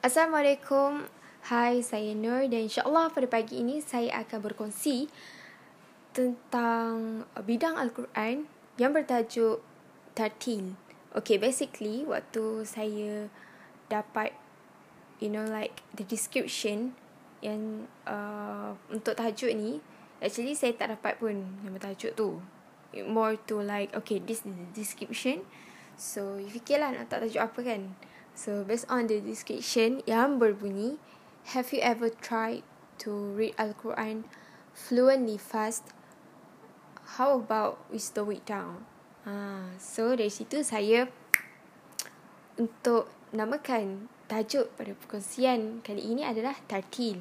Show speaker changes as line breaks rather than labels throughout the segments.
Assalamualaikum. Hai, saya Nur dan insyaAllah pada pagi ini saya akan berkongsi tentang bidang Al-Quran yang bertajuk Tartil. Okay, basically waktu saya dapat you know like the description yang uh, untuk tajuk ni actually saya tak dapat pun nama tajuk tu. More to like okay, this is the description. So, you fikirlah nak tak tajuk apa kan? So based on the description yang berbunyi, have you ever tried to read Al-Quran fluently fast? How about we slow it down? Ha, so dari situ saya untuk namakan tajuk pada perkongsian kali ini adalah tartil.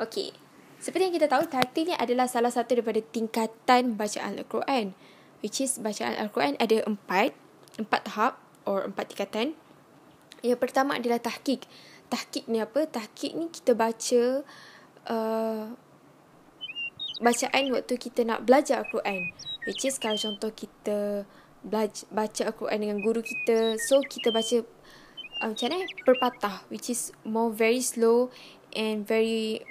Okay, seperti yang kita tahu tartil ni adalah salah satu daripada tingkatan bacaan Al-Quran. Which is bacaan Al-Quran ada empat, empat tahap or empat tingkatan. Yang pertama adalah tahqiq. Tahqiq ni apa? Tahqiq ni kita baca uh, bacaan waktu kita nak belajar Al-Quran. Which is kalau contoh kita belajar, baca Al-Quran dengan guru kita. So kita baca uh, macam mana? Berpatah. Which is more very slow and very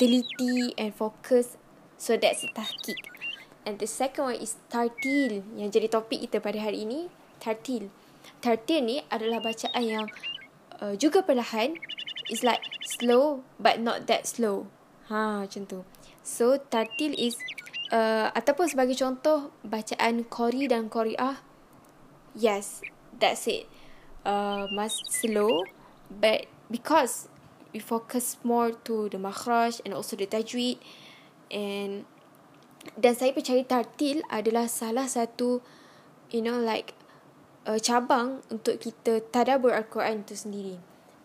teliti and focus. So that's tahqiq. And the second one is tartil. Yang jadi topik kita pada hari ini. Tartil. Tartil ni adalah bacaan yang uh, juga perlahan. It's like slow but not that slow. Ha, macam tu. So, tartil is uh, ataupun sebagai contoh bacaan Qori dan Qori'ah. Yes, that's it. Uh, must slow but because we focus more to the makhraj and also the tajwid and dan saya percaya tartil adalah salah satu you know like uh, cabang untuk kita tadabbur Al-Quran itu sendiri.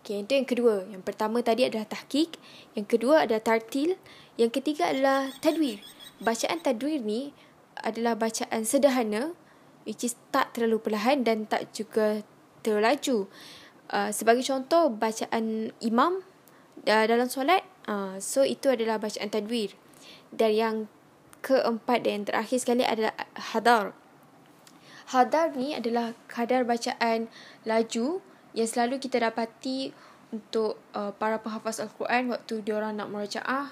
Okay, itu yang kedua. Yang pertama tadi adalah tahqiq. Yang kedua adalah tartil. Yang ketiga adalah tadwir. Bacaan tadwir ni adalah bacaan sederhana which is tak terlalu perlahan dan tak juga terlalu laju. Uh, sebagai contoh, bacaan imam uh, dalam solat. Uh, so, itu adalah bacaan tadwir. Dan yang keempat dan yang terakhir sekali adalah hadar. Hadar ni adalah kadar bacaan laju yang selalu kita dapati untuk uh, para penghafaz Al-Quran waktu diorang nak merajaah,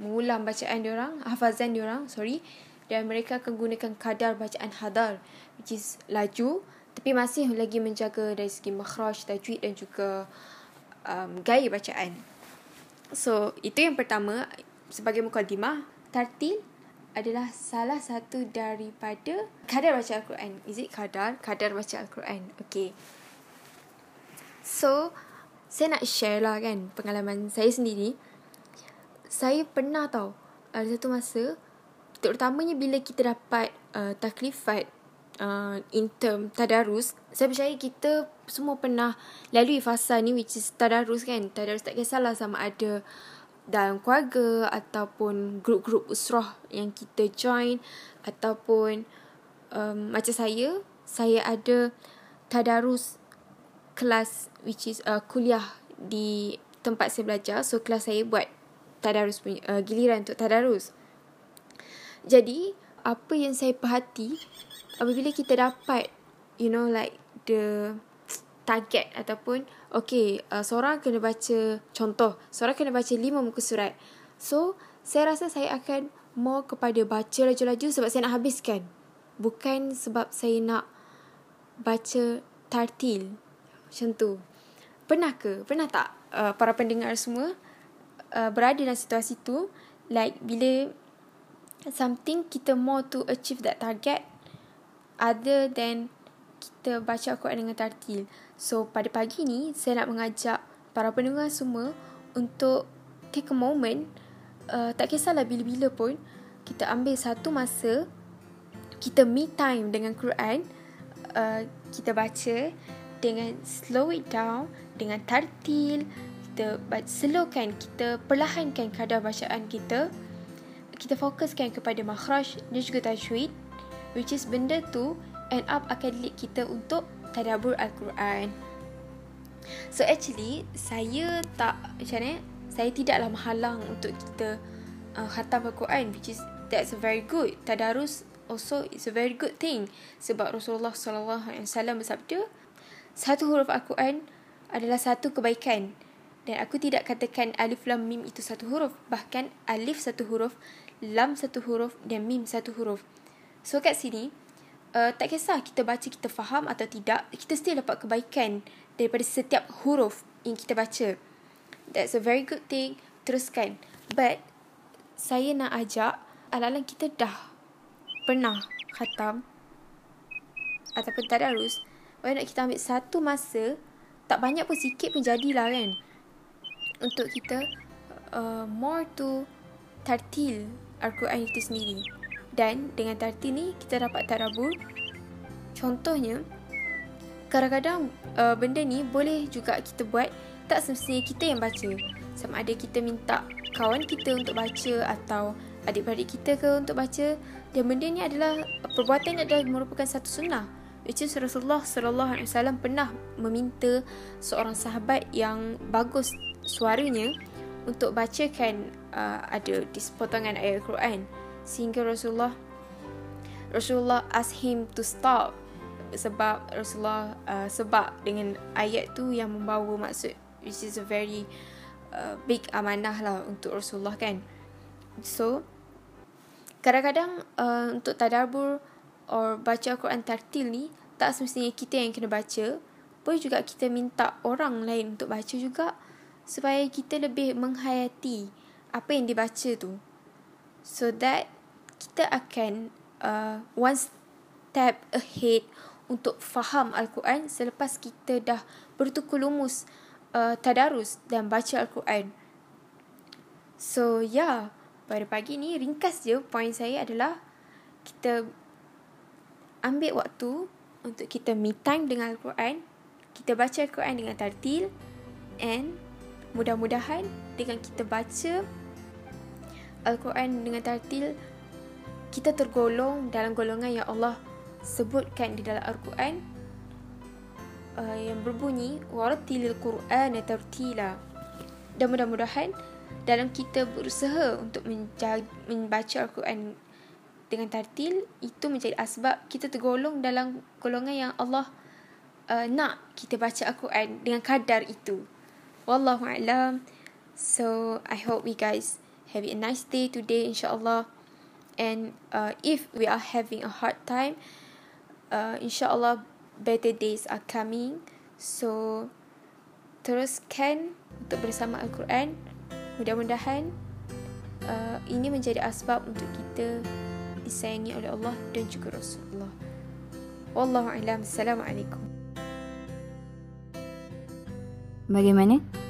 mengulang bacaan diorang, hafazan diorang, sorry. Dan mereka akan gunakan kadar bacaan hadar, which is laju, tapi masih lagi menjaga dari segi makhraj, tajwid dan juga um, gaya bacaan. So, itu yang pertama, sebagai mukadimah, tartil adalah salah satu daripada kadar baca Al-Quran. Is it kadar? Kadar baca Al-Quran. Okay. So, saya nak share lah kan pengalaman saya sendiri. Saya pernah tahu ada satu masa, terutamanya bila kita dapat uh, taklifat uh, in term tadarus, saya percaya kita semua pernah lalui fasa ni which is tadarus kan. Tadarus tak kisahlah sama ada dalam keluarga ataupun grup-grup usrah yang kita join ataupun um, macam saya saya ada tadarus kelas which is uh, kuliah di tempat saya belajar. So kelas saya buat tadarus uh, giliran untuk tadarus. Jadi apa yang saya perhati apabila kita dapat you know like the target ataupun okay uh, seorang kena baca contoh seorang kena baca lima muka surat. So saya rasa saya akan more kepada baca laju-laju sebab saya nak habiskan. Bukan sebab saya nak baca tartil. Macam tu. Pernah ke? Pernah tak uh, para pendengar semua uh, berada dalam situasi tu? Like bila something kita more to achieve that target other than kita baca Al-Quran dengan tartil. So pada pagi ni saya nak mengajak para pendengar semua untuk take a moment uh, tak kisahlah bila-bila pun kita ambil satu masa kita me time dengan Quran uh, kita baca dengan slow it down dengan tartil kita slowkan, kita perlahankan kadar bacaan kita. Kita fokuskan kepada makhraj dan juga tajwid which is benda tu end up akan lead kita untuk tadabbur Al-Quran. So actually saya tak macam mana saya tidaklah menghalang untuk kita uh, khatam Al-Quran which is that's very good. Tadarus also is a very good thing sebab Rasulullah sallallahu alaihi wasallam bersabda satu huruf Al-Quran adalah satu kebaikan dan aku tidak katakan alif lam mim itu satu huruf bahkan alif satu huruf lam satu huruf dan mim satu huruf so kat sini uh, tak kisah kita baca kita faham atau tidak kita still dapat kebaikan daripada setiap huruf yang kita baca. That's a very good thing. Teruskan. But saya nak ajak ala-ala kita dah pernah khatam ataupun tadarus why nak kita ambil satu masa tak banyak pun sikit pun jadilah kan untuk kita uh, more to tartil Al-Quran itu sendiri. Dan dengan tartil ni kita dapat tarabur. Contohnya, kadang-kadang uh, benda ni boleh juga kita buat tak semestinya kita yang baca. Sama ada kita minta kawan kita untuk baca atau adik-beradik kita ke untuk baca. Dan benda ni adalah perbuatan adalah merupakan satu sunnah. Which is Rasulullah sallallahu alaihi wasallam pernah meminta seorang sahabat yang bagus suaranya untuk bacakan uh, ada di sepotongan ayat Al-Quran sehingga Rasulullah Rasulullah ask him to stop sebab Rasulullah uh, sebab dengan ayat tu yang membawa maksud which is a very uh, big amanah lah untuk Rasulullah kan. So kadang-kadang uh, untuk tadabur or baca Al-Quran tartil ni tak semestinya kita yang kena baca. Boleh juga kita minta orang lain untuk baca juga supaya kita lebih menghayati apa yang dibaca tu. So that kita akan uh, one step ahead untuk faham Al-Quran selepas kita dah bertukar lumus uh, tadarus dan baca Al-Quran. So, yeah, pada pagi ni ringkas je poin saya adalah kita ambil waktu untuk kita me time dengan Al-Quran, kita baca Al-Quran dengan tartil and mudah-mudahan dengan kita baca Al-Quran dengan tartil kita tergolong dalam golongan yang Allah sebutkan di dalam Al-Quran uh, yang berbunyi waratilil Quran tartila dan mudah-mudahan dalam kita berusaha untuk membaca Al-Quran dengan tartil itu menjadi asbab kita tergolong dalam golongan yang Allah uh, nak kita baca Al-Quran dengan kadar itu. Wallahu a'lam. So I hope we guys have a nice day today inshallah. And uh, if we are having a hard time, uh, inshallah better days are coming. So teruskan untuk bersama Al-Quran. Mudah-mudahan uh, ini menjadi asbab untuk kita disayangi oleh Allah dan juga Rasulullah. Wallahu a'lam. Assalamualaikum.
Bagaimana?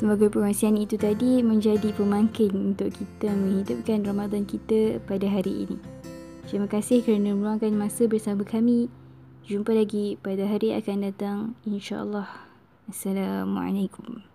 Semoga perkongsian itu tadi menjadi pemangkin untuk kita menghidupkan Ramadan kita pada hari ini. Terima kasih kerana meluangkan masa bersama kami. Jumpa lagi pada hari akan datang insya-Allah. Assalamualaikum.